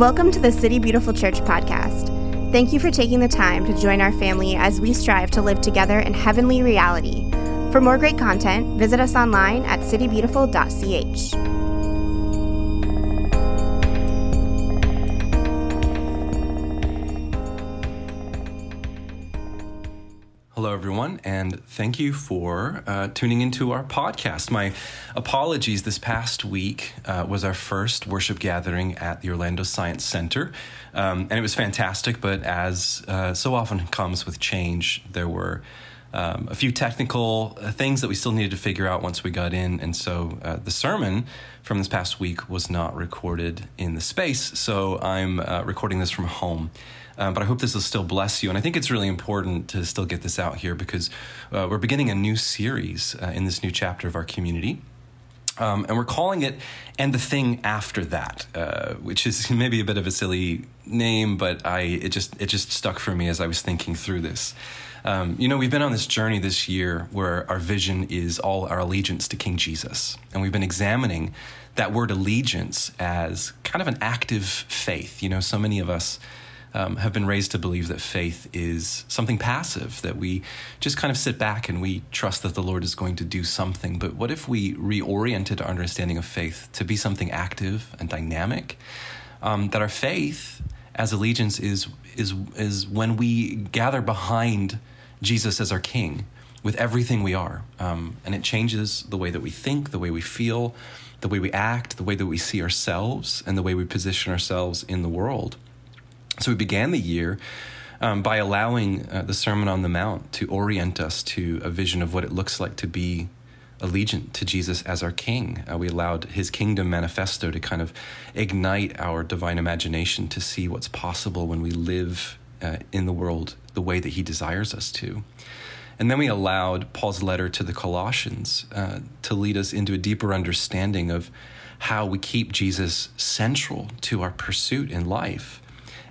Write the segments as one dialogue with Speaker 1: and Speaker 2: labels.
Speaker 1: Welcome to the City Beautiful Church podcast. Thank you for taking the time to join our family as we strive to live together in heavenly reality. For more great content, visit us online at citybeautiful.ch.
Speaker 2: thank you for uh, tuning into our podcast. My apologies, this past week uh, was our first worship gathering at the Orlando Science Center, um, and it was fantastic, but as uh, so often comes with change, there were um, a few technical uh, things that we still needed to figure out once we got in, and so uh, the sermon from this past week was not recorded in the space, so I'm uh, recording this from home. Um, but I hope this will still bless you. And I think it's really important to still get this out here because uh, we're beginning a new series uh, in this new chapter of our community. Um, and we're calling it "And the Thing After That," uh, which is maybe a bit of a silly name, but I it just it just stuck for me as I was thinking through this. Um, you know, we've been on this journey this year where our vision is all our allegiance to King Jesus, and we've been examining that word allegiance as kind of an active faith. You know, so many of us um, have been raised to believe that faith is something passive, that we just kind of sit back and we trust that the Lord is going to do something. But what if we reoriented our understanding of faith to be something active and dynamic? Um, that our faith as allegiance is, is, is when we gather behind Jesus as our King with everything we are. Um, and it changes the way that we think, the way we feel, the way we act, the way that we see ourselves, and the way we position ourselves in the world. So we began the year um, by allowing uh, the Sermon on the Mount to orient us to a vision of what it looks like to be allegiant to Jesus as our King. Uh, we allowed his kingdom manifesto to kind of ignite our divine imagination to see what's possible when we live uh, in the world the way that he desires us to. And then we allowed Paul's letter to the Colossians uh, to lead us into a deeper understanding of how we keep Jesus central to our pursuit in life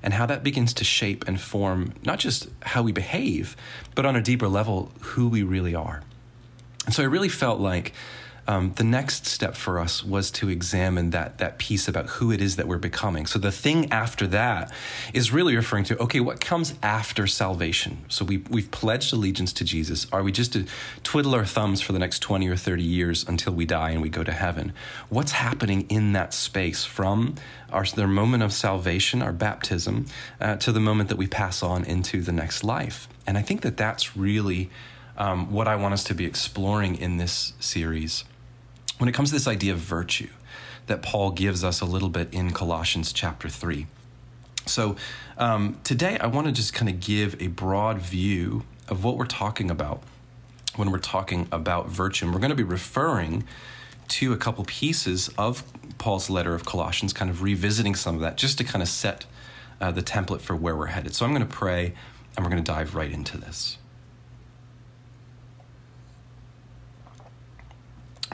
Speaker 2: and how that begins to shape and form not just how we behave, but on a deeper level, who we really are. And so I really felt like um, the next step for us was to examine that that piece about who it is that we're becoming. So the thing after that is really referring to okay, what comes after salvation? So we we've pledged allegiance to Jesus. Are we just to twiddle our thumbs for the next twenty or thirty years until we die and we go to heaven? What's happening in that space from our their moment of salvation, our baptism, uh, to the moment that we pass on into the next life? And I think that that's really um, what I want us to be exploring in this series when it comes to this idea of virtue that Paul gives us a little bit in Colossians chapter 3. So, um, today I want to just kind of give a broad view of what we're talking about when we're talking about virtue. And we're going to be referring to a couple pieces of Paul's letter of Colossians, kind of revisiting some of that just to kind of set uh, the template for where we're headed. So, I'm going to pray and we're going to dive right into this.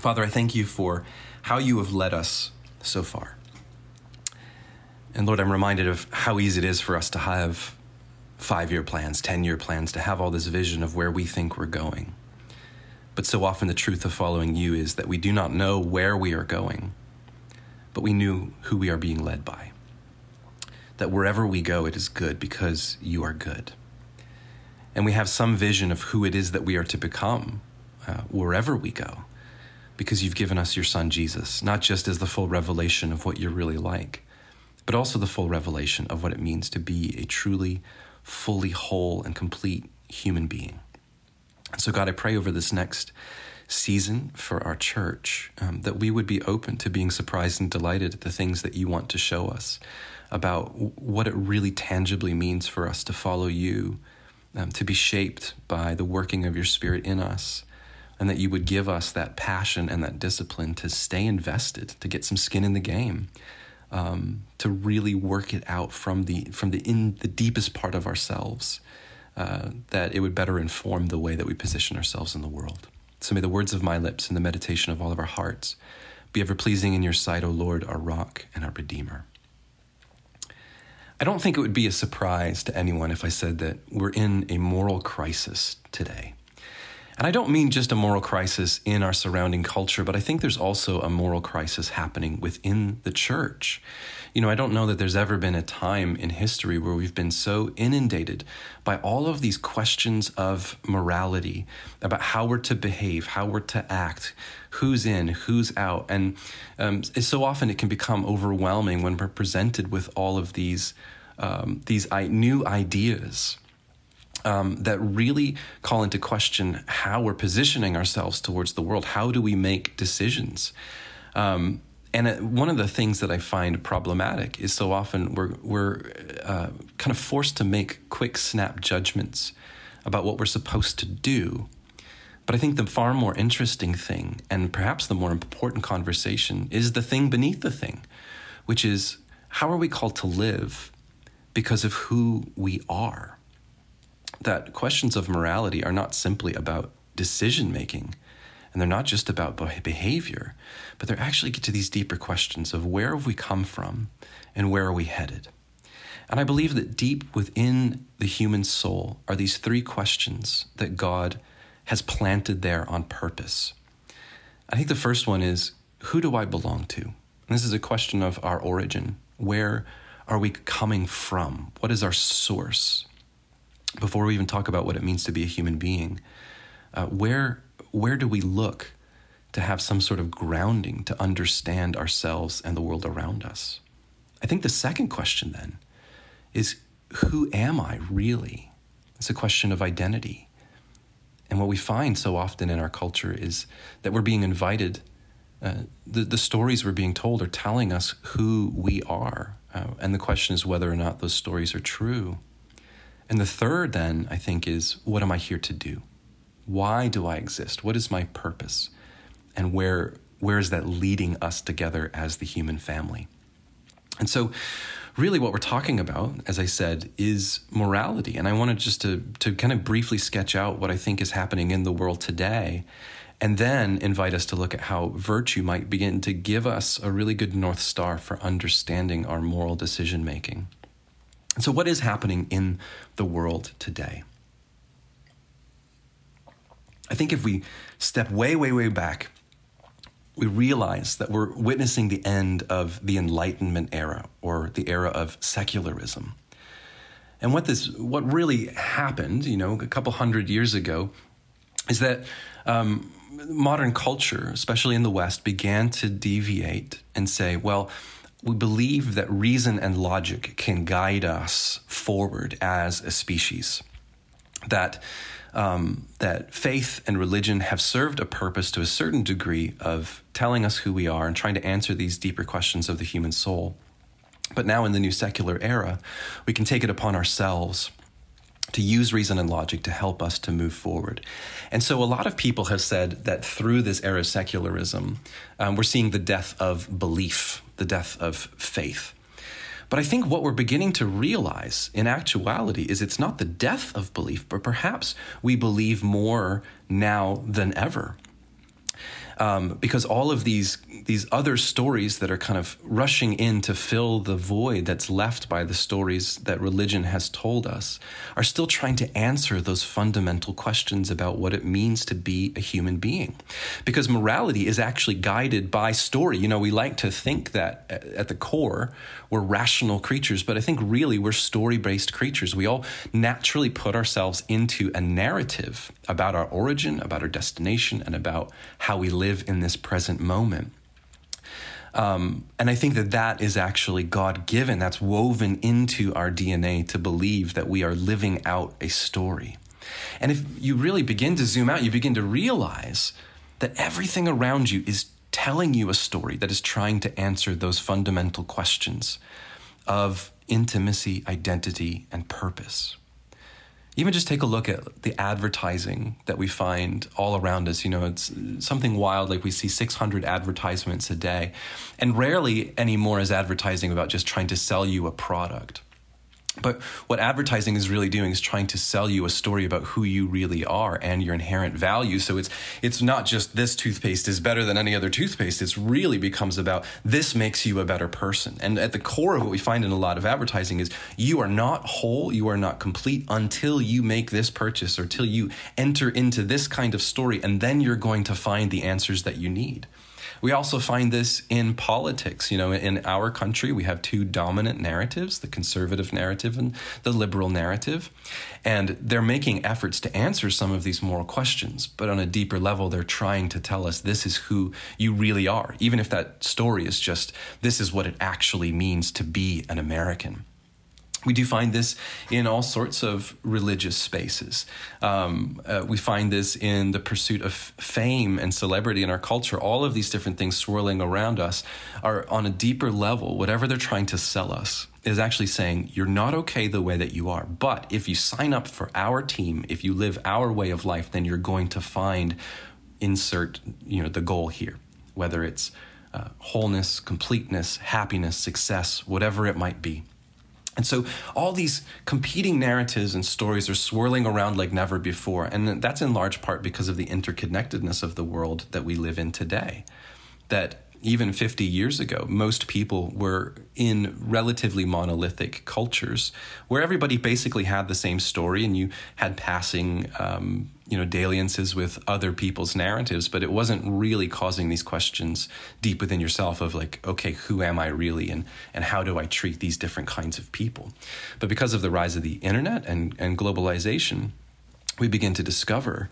Speaker 2: Father, I thank you for how you have led us so far. And Lord, I'm reminded of how easy it is for us to have five year plans, 10 year plans, to have all this vision of where we think we're going. But so often the truth of following you is that we do not know where we are going, but we knew who we are being led by. That wherever we go, it is good because you are good. And we have some vision of who it is that we are to become uh, wherever we go because you've given us your son Jesus, not just as the full revelation of what you're really like, but also the full revelation of what it means to be a truly, fully whole and complete human being. And so, God, I pray over this next season for our church um, that we would be open to being surprised and delighted at the things that you want to show us about what it really tangibly means for us to follow you, um, to be shaped by the working of your Spirit in us and that you would give us that passion and that discipline to stay invested, to get some skin in the game, um, to really work it out from the from the in the deepest part of ourselves, uh, that it would better inform the way that we position ourselves in the world. So may the words of my lips and the meditation of all of our hearts be ever pleasing in your sight, O Lord, our rock and our redeemer. I don't think it would be a surprise to anyone if I said that we're in a moral crisis today. And I don't mean just a moral crisis in our surrounding culture, but I think there's also a moral crisis happening within the church. You know, I don't know that there's ever been a time in history where we've been so inundated by all of these questions of morality, about how we're to behave, how we're to act, who's in, who's out. And um, so often it can become overwhelming when we're presented with all of these, um, these new ideas. Um, that really call into question how we're positioning ourselves towards the world. How do we make decisions? Um, and uh, one of the things that I find problematic is so often we're, we're uh, kind of forced to make quick snap judgments about what we're supposed to do. But I think the far more interesting thing, and perhaps the more important conversation, is the thing beneath the thing, which is how are we called to live because of who we are? That questions of morality are not simply about decision making, and they're not just about behavior, but they're actually get to these deeper questions of where have we come from and where are we headed. And I believe that deep within the human soul are these three questions that God has planted there on purpose. I think the first one is who do I belong to? And this is a question of our origin. Where are we coming from? What is our source? Before we even talk about what it means to be a human being, uh, where where do we look to have some sort of grounding to understand ourselves and the world around us? I think the second question then is who am I really? It's a question of identity. And what we find so often in our culture is that we're being invited, uh, the, the stories we're being told are telling us who we are. Uh, and the question is whether or not those stories are true. And the third, then, I think, is what am I here to do? Why do I exist? What is my purpose? And where, where is that leading us together as the human family? And so, really, what we're talking about, as I said, is morality. And I wanted just to, to kind of briefly sketch out what I think is happening in the world today, and then invite us to look at how virtue might begin to give us a really good North Star for understanding our moral decision making. So, what is happening in the world today? I think if we step way, way, way back, we realize that we're witnessing the end of the Enlightenment era or the era of secularism. And what this, what really happened, you know, a couple hundred years ago, is that um, modern culture, especially in the West, began to deviate and say, well, we believe that reason and logic can guide us forward as a species. That um, that faith and religion have served a purpose to a certain degree of telling us who we are and trying to answer these deeper questions of the human soul. But now, in the new secular era, we can take it upon ourselves to use reason and logic to help us to move forward. And so, a lot of people have said that through this era of secularism, um, we're seeing the death of belief, the death of faith. But I think what we're beginning to realize in actuality is it's not the death of belief, but perhaps we believe more now than ever um, because all of these these other stories that are kind of rushing in to fill the void that's left by the stories that religion has told us are still trying to answer those fundamental questions about what it means to be a human being. Because morality is actually guided by story. You know, we like to think that at the core we're rational creatures, but I think really we're story based creatures. We all naturally put ourselves into a narrative about our origin, about our destination, and about how we live live in this present moment. Um, and I think that that is actually God given. That's woven into our DNA to believe that we are living out a story. And if you really begin to zoom out, you begin to realize that everything around you is telling you a story that is trying to answer those fundamental questions of intimacy, identity, and purpose even just take a look at the advertising that we find all around us. You know, it's something wild like we see 600 advertisements a day. And rarely anymore is advertising about just trying to sell you a product. But what advertising is really doing is trying to sell you a story about who you really are and your inherent value. So it's it's not just this toothpaste is better than any other toothpaste. It really becomes about this makes you a better person. And at the core of what we find in a lot of advertising is you are not whole, you are not complete until you make this purchase or until you enter into this kind of story and then you're going to find the answers that you need. We also find this in politics. You know, in our country, we have two dominant narratives the conservative narrative and the liberal narrative. And they're making efforts to answer some of these moral questions. But on a deeper level, they're trying to tell us this is who you really are, even if that story is just this is what it actually means to be an American. We do find this in all sorts of religious spaces. Um, uh, we find this in the pursuit of fame and celebrity in our culture. All of these different things swirling around us are on a deeper level. Whatever they're trying to sell us is actually saying, you're not okay the way that you are. But if you sign up for our team, if you live our way of life, then you're going to find, insert, you know, the goal here, whether it's uh, wholeness, completeness, happiness, success, whatever it might be. And so all these competing narratives and stories are swirling around like never before. And that's in large part because of the interconnectedness of the world that we live in today. That even 50 years ago, most people were in relatively monolithic cultures where everybody basically had the same story and you had passing um, you know dalliances with other people's narratives but it wasn't really causing these questions deep within yourself of like okay who am i really and and how do i treat these different kinds of people? But because of the rise of the internet and and globalization we begin to discover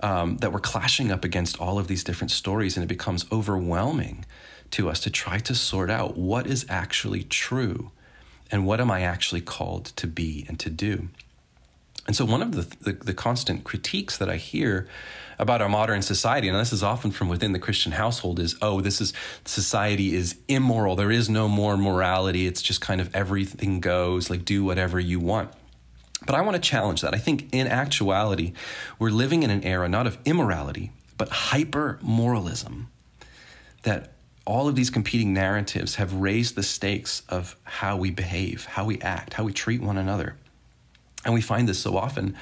Speaker 2: um, that we're clashing up against all of these different stories and it becomes overwhelming to us to try to sort out what is actually true and what am i actually called to be and to do and so, one of the, the, the, constant critiques that I hear about our modern society, and this is often from within the Christian household, is oh, this is society is immoral. There is no more morality. It's just kind of everything goes, like do whatever you want. But I want to challenge that. I think in actuality, we're living in an era not of immorality, but hyper moralism. That all of these competing narratives have raised the stakes of how we behave, how we act, how we treat one another. And we find this so often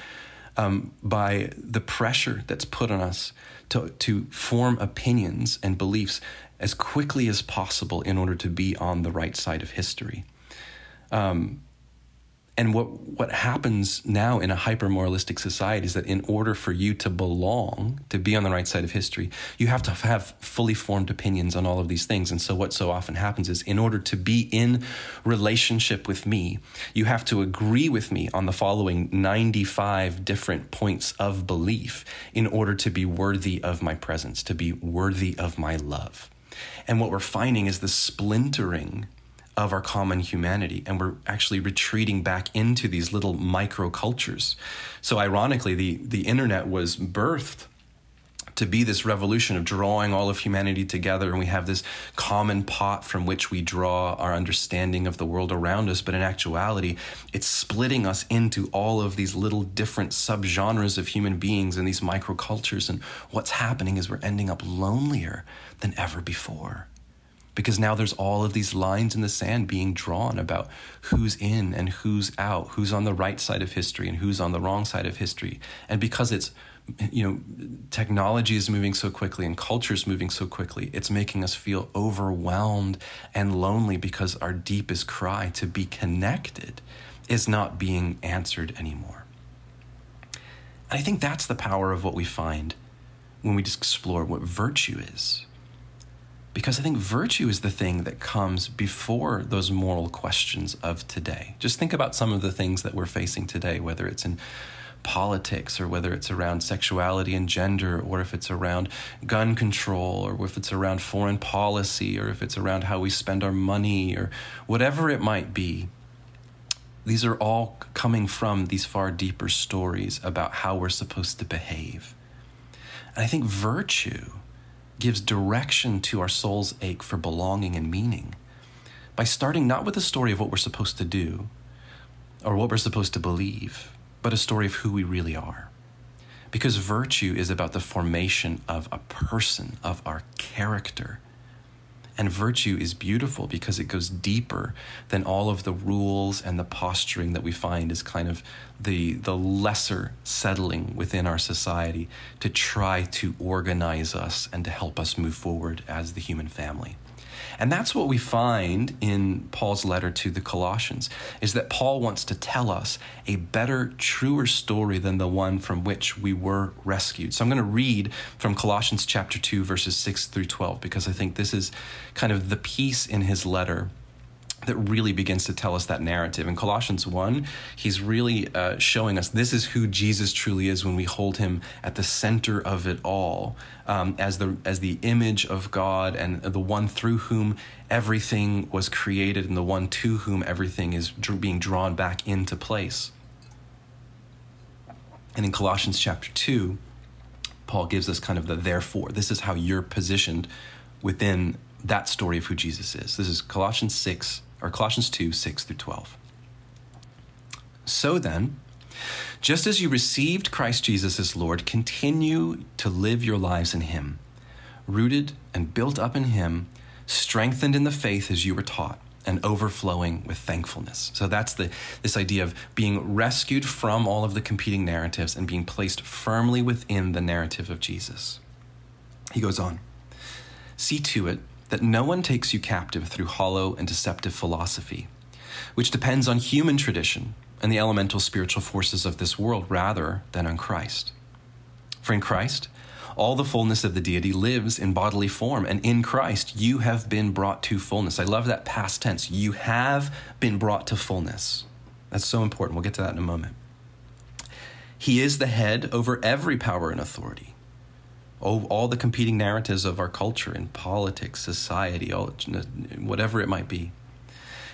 Speaker 2: um, by the pressure that's put on us to, to form opinions and beliefs as quickly as possible in order to be on the right side of history. Um, and what what happens now in a hyper moralistic society is that in order for you to belong to be on the right side of history you have to have fully formed opinions on all of these things. And so what so often happens is in order to be in relationship with me you have to agree with me on the following 95 different points of belief in order to be worthy of my presence to be worthy of my love. And what we're finding is the splintering of our common humanity and we're actually retreating back into these little micro cultures so ironically the the internet was birthed to be this revolution of drawing all of humanity together and we have this common pot from which we draw our understanding of the world around us but in actuality it's splitting us into all of these little different subgenres of human beings and these microcultures and what's happening is we're ending up lonelier than ever before because now there's all of these lines in the sand being drawn about who's in and who's out, who's on the right side of history and who's on the wrong side of history. And because it's you know technology is moving so quickly and culture is moving so quickly it's making us feel overwhelmed and lonely because our deepest cry to be connected is not being answered anymore and i think that's the power of what we find when we just explore what virtue is because I think virtue is the thing that comes before those moral questions of today. Just think about some of the things that we're facing today, whether it's in politics or whether it's around sexuality and gender or if it's around gun control or if it's around foreign policy or if it's around how we spend our money or whatever it might be. These are all coming from these far deeper stories about how we're supposed to behave. And I think virtue gives direction to our soul's ache for belonging and meaning by starting not with a story of what we're supposed to do or what we're supposed to believe, but a story of who we really are. Because virtue is about the formation of a person, of our character. And virtue is beautiful because it goes deeper than all of the rules and the posturing that we find is kind of the, the lesser settling within our society to try to organize us and to help us move forward as the human family. And that's what we find in Paul's letter to the Colossians is that Paul wants to tell us a better, truer story than the one from which we were rescued. So I'm going to read from Colossians chapter 2 verses 6 through 12 because I think this is kind of the piece in his letter that really begins to tell us that narrative. In Colossians 1, he's really uh, showing us this is who Jesus truly is when we hold him at the center of it all, um, as, the, as the image of God and the one through whom everything was created and the one to whom everything is dr- being drawn back into place. And in Colossians chapter 2, Paul gives us kind of the therefore. This is how you're positioned within that story of who Jesus is. This is Colossians 6, or Colossians 2 6 through 12. So then, just as you received Christ Jesus as Lord, continue to live your lives in Him, rooted and built up in Him, strengthened in the faith as you were taught, and overflowing with thankfulness. So that's the this idea of being rescued from all of the competing narratives and being placed firmly within the narrative of Jesus. He goes on. See to it that no one takes you captive through hollow and deceptive philosophy, which depends on human tradition and the elemental spiritual forces of this world rather than on Christ. For in Christ, all the fullness of the deity lives in bodily form, and in Christ you have been brought to fullness. I love that past tense. You have been brought to fullness. That's so important. We'll get to that in a moment. He is the head over every power and authority all, all the competing narratives of our culture in politics, society, all, whatever it might be.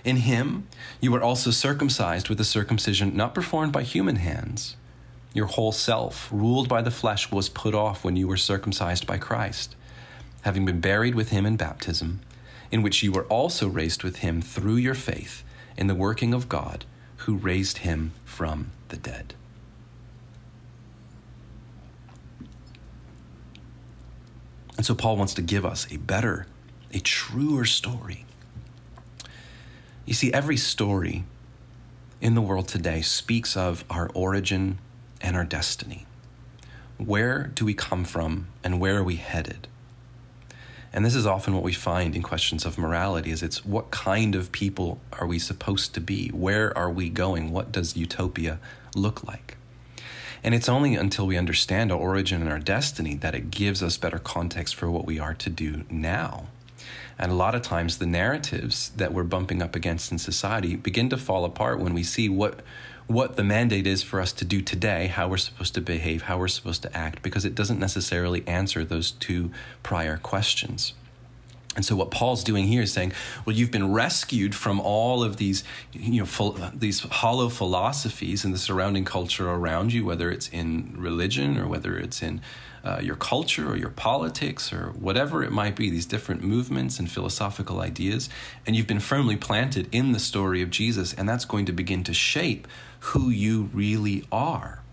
Speaker 2: In him, you were also circumcised with a circumcision not performed by human hands. Your whole self, ruled by the flesh, was put off when you were circumcised by Christ, having been buried with him in baptism, in which you were also raised with him through your faith in the working of God, who raised him from the dead. And so Paul wants to give us a better, a truer story. You see, every story in the world today speaks of our origin and our destiny. Where do we come from and where are we headed? And this is often what we find in questions of morality is it's what kind of people are we supposed to be? Where are we going? What does utopia look like? And it's only until we understand our origin and our destiny that it gives us better context for what we are to do now. And a lot of times, the narratives that we're bumping up against in society begin to fall apart when we see what what the mandate is for us to do today, how we're supposed to behave, how we're supposed to act, because it doesn't necessarily answer those two prior questions. And so what Paul's doing here is saying, well, you've been rescued from all of these, you know, these hollow philosophies and the surrounding culture around you, whether it's in religion or whether it's in uh, your culture or your politics or whatever it might be, these different movements and philosophical ideas, and you've been firmly planted in the story of Jesus, and that's going to begin to shape who you really are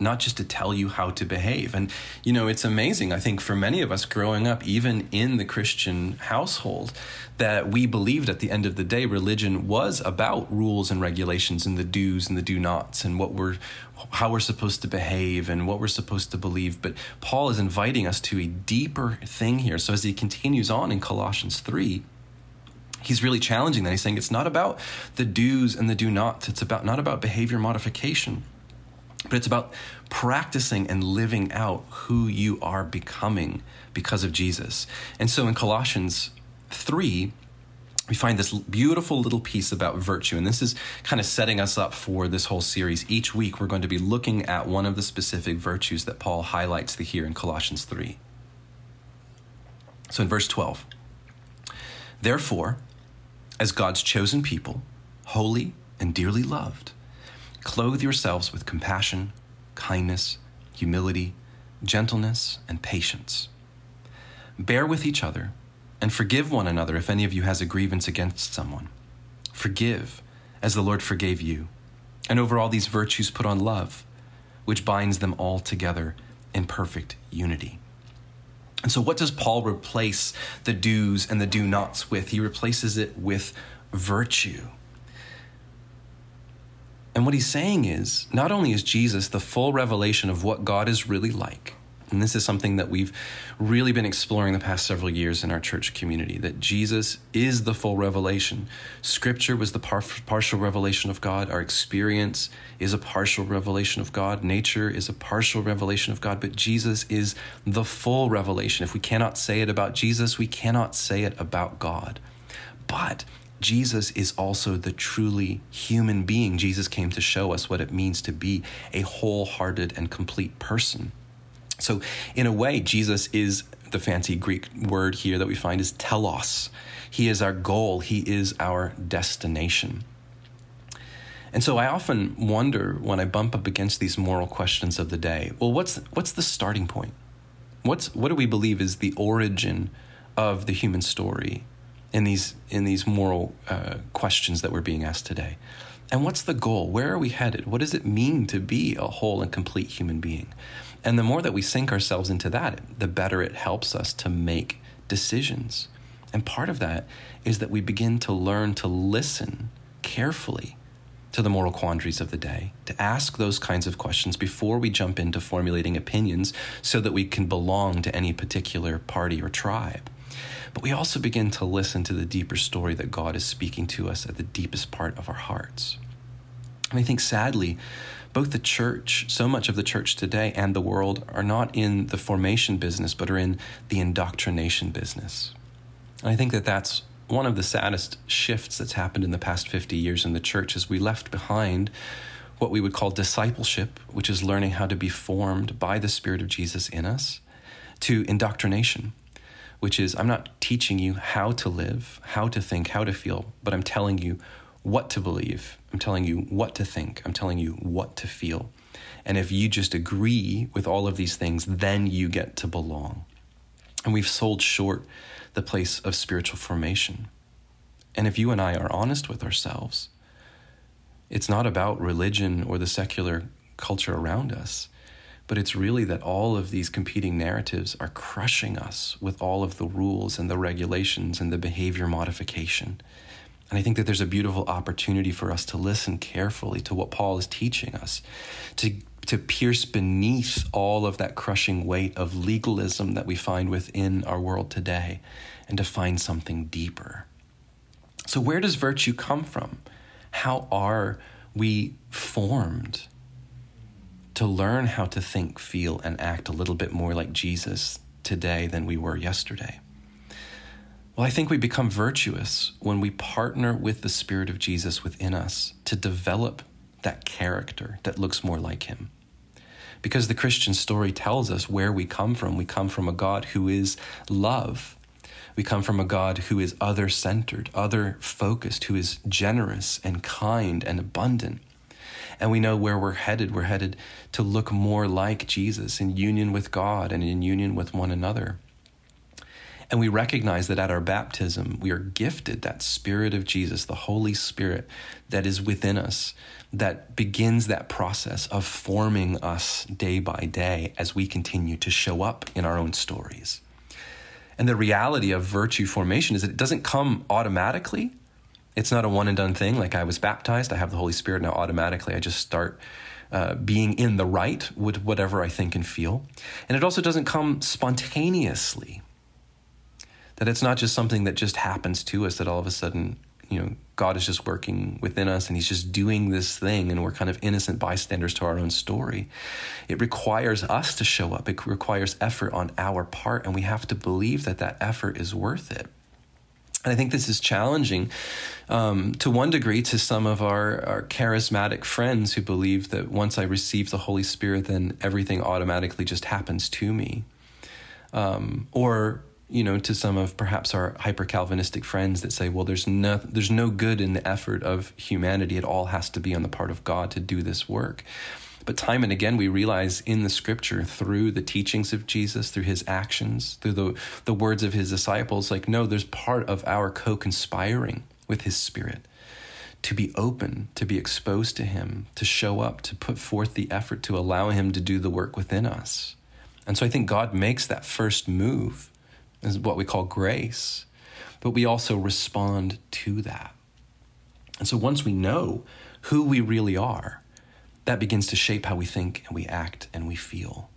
Speaker 2: not just to tell you how to behave. And, you know, it's amazing, I think, for many of us growing up, even in the Christian household, that we believed at the end of the day religion was about rules and regulations and the do's and the do nots and what we're how we're supposed to behave and what we're supposed to believe. But Paul is inviting us to a deeper thing here. So as he continues on in Colossians 3 he's really challenging that. He's saying it's not about the do's and the do nots. It's about not about behavior modification but it's about practicing and living out who you are becoming because of Jesus. And so in Colossians 3, we find this beautiful little piece about virtue. And this is kind of setting us up for this whole series. Each week, we're going to be looking at one of the specific virtues that Paul highlights here in Colossians 3. So in verse 12, therefore, as God's chosen people, holy and dearly loved, Clothe yourselves with compassion, kindness, humility, gentleness, and patience. Bear with each other and forgive one another if any of you has a grievance against someone. Forgive as the Lord forgave you. And over all these virtues, put on love, which binds them all together in perfect unity. And so, what does Paul replace the do's and the do nots with? He replaces it with virtue. And what he's saying is not only is Jesus the full revelation of what God is really like, And this is something that we've really been exploring the past several years in our church community that Jesus is the full revelation. Scripture was the par- partial revelation of God. Our experience is a partial revelation of God. Nature is a partial revelation of God, but Jesus is the full revelation. If we cannot say it about Jesus, we cannot say it about God. But Jesus is also the truly human being. Jesus came to show us what it means to be a wholehearted and complete person. So, in a way, Jesus is the fancy Greek word here that we find is telos. He is our goal, He is our destination. And so I often wonder when I bump up against these moral questions of the day well, what's, what's the starting point? What's, what do we believe is the origin of the human story in these, in these moral uh, questions that we're being asked today? And what's the goal? Where are we headed? What does it mean to be a whole and complete human being? And the more that we sink ourselves into that, the better it helps us to make decisions. And part of that is that we begin to learn to listen carefully to the moral quandaries of the day, to ask those kinds of questions before we jump into formulating opinions so that we can belong to any particular party or tribe. But we also begin to listen to the deeper story that God is speaking to us at the deepest part of our hearts. And I think sadly, both the church, so much of the church today, and the world are not in the formation business, but are in the indoctrination business. And I think that that's one of the saddest shifts that's happened in the past 50 years in the church is we left behind what we would call discipleship, which is learning how to be formed by the Spirit of Jesus in us, to indoctrination, which is I'm not teaching you how to live, how to think, how to feel, but I'm telling you what to believe. I'm telling you what to think. I'm telling you what to feel. And if you just agree with all of these things, then you get to belong. And we've sold short the place of spiritual formation. And if you and I are honest with ourselves, it's not about religion or the secular culture around us, but it's really that all of these competing narratives are crushing us with all of the rules and the regulations and the behavior modification. And I think that there's a beautiful opportunity for us to listen carefully to what Paul is teaching us, to, to pierce beneath all of that crushing weight of legalism that we find within our world today, and to find something deeper. So, where does virtue come from? How are we formed to learn how to think, feel, and act a little bit more like Jesus today than we were yesterday? Well, I think we become virtuous when we partner with the Spirit of Jesus within us to develop that character that looks more like Him. Because the Christian story tells us where we come from. We come from a God who is love. We come from a God who is other centered, other focused, who is generous and kind and abundant. And we know where we're headed. We're headed to look more like Jesus in union with God and in union with one another. And we recognize that at our baptism, we are gifted that Spirit of Jesus, the Holy Spirit that is within us, that begins that process of forming us day by day as we continue to show up in our own stories. And the reality of virtue formation is that it doesn't come automatically. It's not a one and done thing. Like I was baptized, I have the Holy Spirit now automatically. I just start uh, being in the right with whatever I think and feel. And it also doesn't come spontaneously that it's not just something that just happens to us that all of a sudden you know god is just working within us and he's just doing this thing and we're kind of innocent bystanders to our own story it requires us to show up it requires effort on our part and we have to believe that that effort is worth it and I think this is challenging um, to one degree to some of our, our charismatic friends who believe that once I receive the Holy Spirit, then everything automatically just happens to me. Um, or you know, to some of perhaps our hyper Calvinistic friends that say, well, there's no, there's no good in the effort of humanity. It all has to be on the part of God to do this work. But time and again, we realize in the scripture, through the teachings of Jesus, through his actions, through the, the words of his disciples, like, no, there's part of our co conspiring with his spirit to be open, to be exposed to him, to show up, to put forth the effort to allow him to do the work within us. And so I think God makes that first move is what we call grace, but we also respond to that. And so once we know who we really are, that begins to shape how we think and we act and we feel.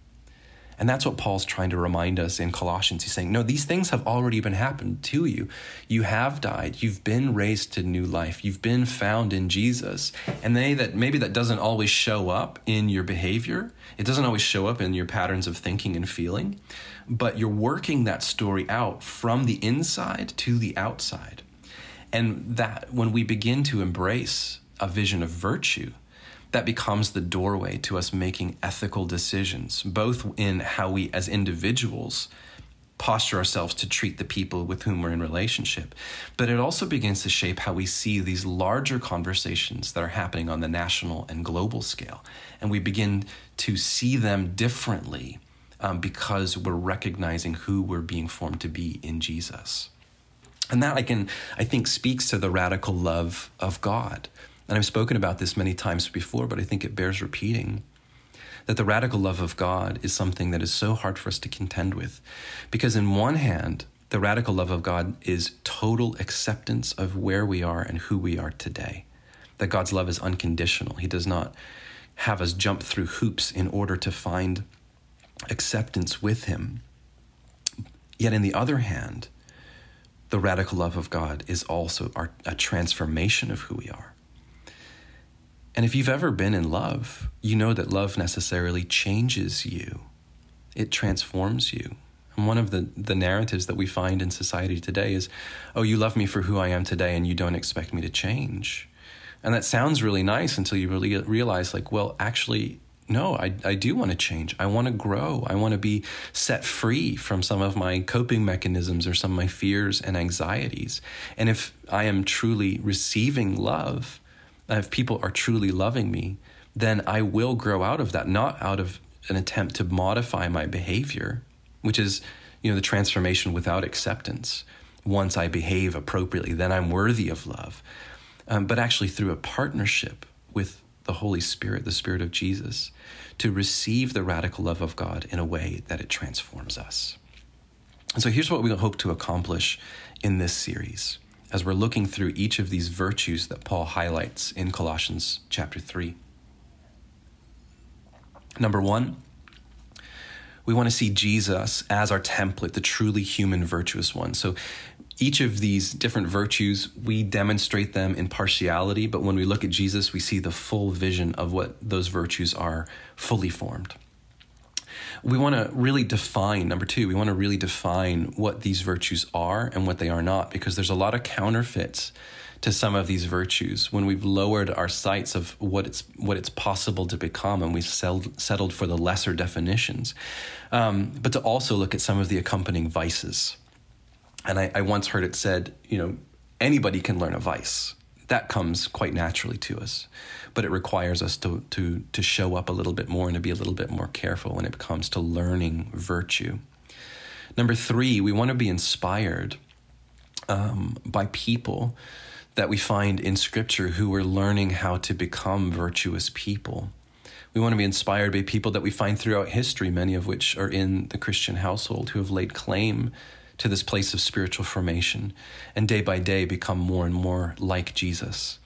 Speaker 2: And that's what Paul's trying to remind us in Colossians. He's saying, no, these things have already been happened to you. You have died. You've been raised to new life. You've been found in Jesus. And they that maybe that doesn't always show up in your behavior. It doesn't always show up in your patterns of thinking and feeling, but you're working that story out from the inside to the outside. And that when we begin to embrace a vision of virtue, that becomes the doorway to us making ethical decisions, both in how we as individuals posture ourselves to treat the people with whom we're in relationship, but it also begins to shape how we see these larger conversations that are happening on the national and global scale. And we begin to see them differently um, because we're recognizing who we're being formed to be in Jesus. And that I can, I think, speaks to the radical love of God and I've spoken about this many times before, but I think it bears repeating that the radical love of God is something that is so hard for us to contend with. Because, in one hand, the radical love of God is total acceptance of where we are and who we are today. That God's love is unconditional. He does not have us jump through hoops in order to find acceptance with Him. Yet, in the other hand, the radical love of God is also our, a transformation of who we are. And if you've ever been in love, you know that love necessarily changes you, it transforms you. And one of the, the narratives that we find in society today is, oh, you love me for who I am today and you don't expect me to change. And that sounds really nice until you really realize, like, well, actually, no, I, I do want to change. I want to grow. I want to be set free from some of my coping mechanisms or some of my fears and anxieties. And if I am truly receiving love, if people are truly loving me, then I will grow out of that, not out of an attempt to modify my behavior, which is, you know, the transformation without acceptance. Once I behave appropriately, then I'm worthy of love. Um, but actually, through a partnership with the Holy Spirit, the Spirit of Jesus, to receive the radical love of God in a way that it transforms us. And so here's what we hope to accomplish in this series as we're looking through each of these virtues that Paul highlights in Colossians chapter 3. Number one, we want to see Jesus as our template, the truly human virtuous one. So each of these different virtues, we demonstrate them in partiality, but when we look at Jesus, we see the full vision of what those virtues are fully formed we want to really define, number two, we want to really define what these virtues are and what they are not, because there's a lot of counterfeits to some of these virtues. When we've lowered our sights of what it's what it's possible to become and we've settled for the lesser definitions um, but to also look at some of the accompanying vices. And I, I once heard it said you know anybody can learn a vice. That comes quite naturally to us. But it requires us to, to, to show up a little bit more and to be a little bit more careful when it comes to learning virtue. Number three, we want to be inspired um, by people that we find in Scripture who are learning how to become virtuous people. We want to be inspired by people that we find throughout history, many of which are in the Christian household, who have laid claim to this place of spiritual formation and day by day become more and more like Jesus.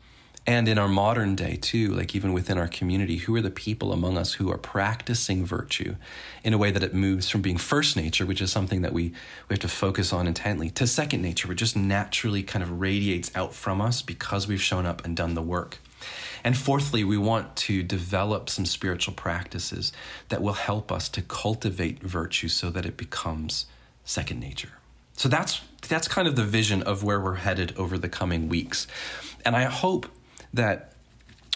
Speaker 2: And in our modern day, too, like even within our community, who are the people among us who are practicing virtue in a way that it moves from being first nature, which is something that we, we have to focus on intently, to second nature, which just naturally kind of radiates out from us because we've shown up and done the work. And fourthly, we want to develop some spiritual practices that will help us to cultivate virtue so that it becomes second nature. So that's that's kind of the vision of where we're headed over the coming weeks. And I hope that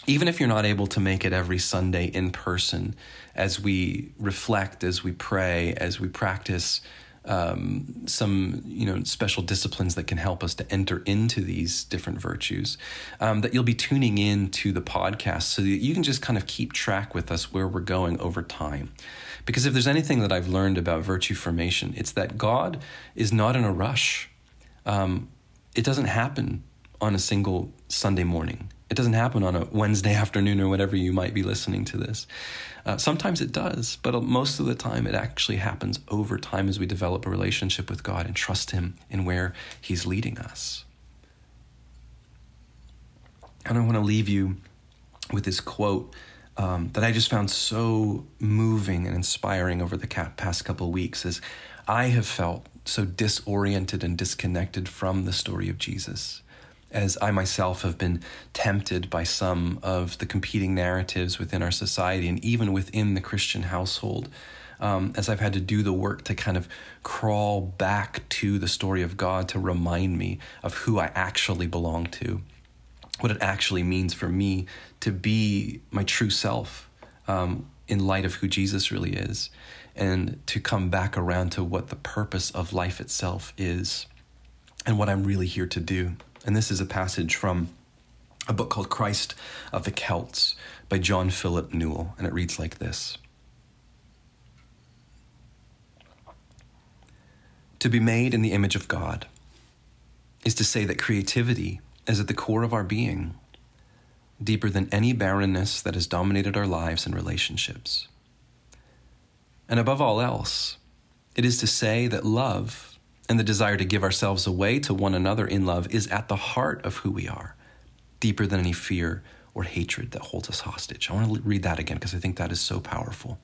Speaker 2: even if you're not able to make it every Sunday in person, as we reflect, as we pray, as we practice um, some you know special disciplines that can help us to enter into these different virtues, um, that you'll be tuning in to the podcast so that you can just kind of keep track with us where we're going over time. Because if there's anything that I've learned about virtue formation, it's that God is not in a rush. Um, it doesn't happen on a single Sunday morning. It doesn't happen on a Wednesday afternoon or whatever you might be listening to this. Uh, sometimes it does, but most of the time it actually happens over time as we develop a relationship with God and trust Him in where He's leading us. And I want to leave you with this quote um, that I just found so moving and inspiring over the past couple weeks is I have felt so disoriented and disconnected from the story of Jesus. As I myself have been tempted by some of the competing narratives within our society and even within the Christian household, um, as I've had to do the work to kind of crawl back to the story of God to remind me of who I actually belong to what it actually means for me to be my true self um, in light of who Jesus really is, and to come back around to what the purpose of life itself is and what I'm really here to do. And this is a passage from a book called Christ of the Celts by John Philip Newell, and it reads like this To be made in the image of God is to say that creativity is at the core of our being, deeper than any barrenness that has dominated our lives and relationships. And above all else, it is to say that love and the desire to give ourselves away to one another in love is at the heart of who we are, deeper than any fear or hatred that holds us hostage. I want to read that again because I think that is so powerful.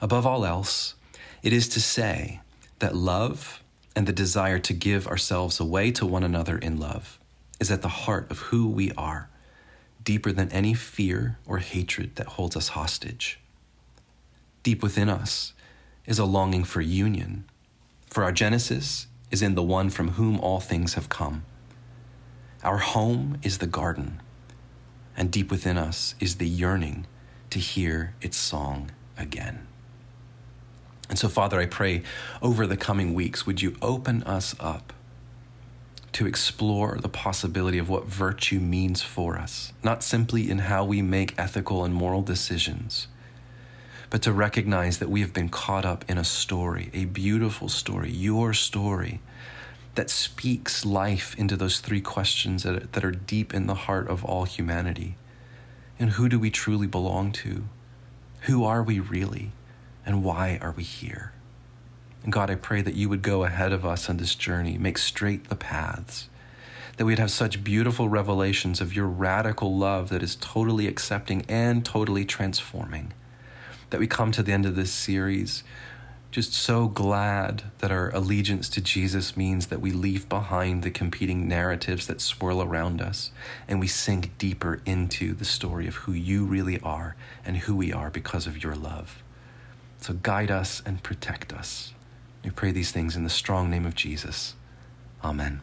Speaker 2: Above all else, it is to say that love and the desire to give ourselves away to one another in love is at the heart of who we are, deeper than any fear or hatred that holds us hostage. Deep within us is a longing for union, for our genesis is in the one from whom all things have come. Our home is the garden, and deep within us is the yearning to hear its song again. And so, Father, I pray over the coming weeks, would you open us up to explore the possibility of what virtue means for us, not simply in how we make ethical and moral decisions, but to recognize that we have been caught up in a story, a beautiful story, your story, that speaks life into those three questions that, that are deep in the heart of all humanity. And who do we truly belong to? Who are we really? And why are we here? And God, I pray that you would go ahead of us on this journey, make straight the paths, that we'd have such beautiful revelations of your radical love that is totally accepting and totally transforming. That we come to the end of this series just so glad that our allegiance to Jesus means that we leave behind the competing narratives that swirl around us and we sink deeper into the story of who you really are and who we are because of your love. So guide us and protect us. We pray these things in the strong name of Jesus. Amen.